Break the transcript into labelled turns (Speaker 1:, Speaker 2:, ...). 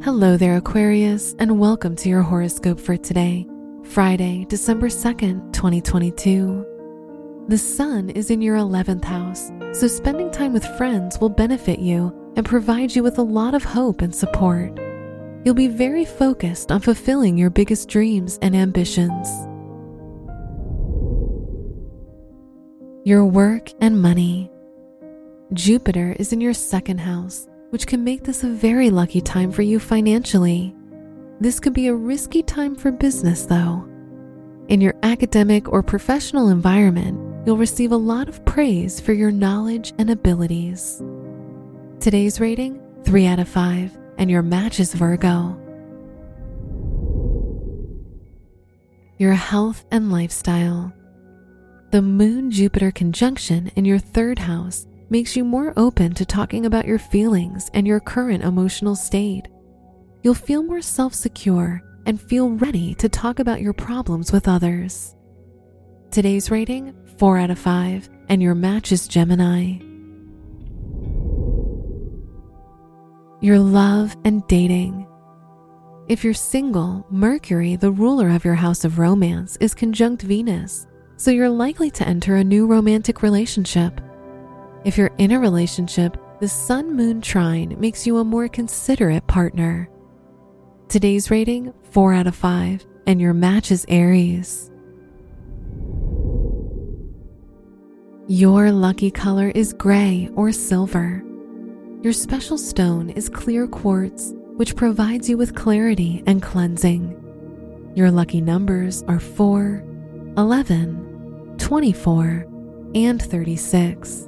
Speaker 1: Hello there, Aquarius, and welcome to your horoscope for today, Friday, December 2nd, 2022. The sun is in your 11th house, so spending time with friends will benefit you and provide you with a lot of hope and support. You'll be very focused on fulfilling your biggest dreams and ambitions. Your work and money. Jupiter is in your second house, which can make this a very lucky time for you financially. This could be a risky time for business, though. In your academic or professional environment, you'll receive a lot of praise for your knowledge and abilities. Today's rating 3 out of 5, and your match is Virgo. Your health and lifestyle. The Moon Jupiter conjunction in your third house makes you more open to talking about your feelings and your current emotional state. You'll feel more self secure and feel ready to talk about your problems with others. Today's rating 4 out of 5, and your match is Gemini. Your love and dating. If you're single, Mercury, the ruler of your house of romance, is conjunct Venus, so you're likely to enter a new romantic relationship. If you're in a relationship, the Sun Moon trine makes you a more considerate partner. Today's rating 4 out of 5, and your match is Aries. Your lucky color is gray or silver. Your special stone is clear quartz, which provides you with clarity and cleansing. Your lucky numbers are 4, 11, 24, and 36.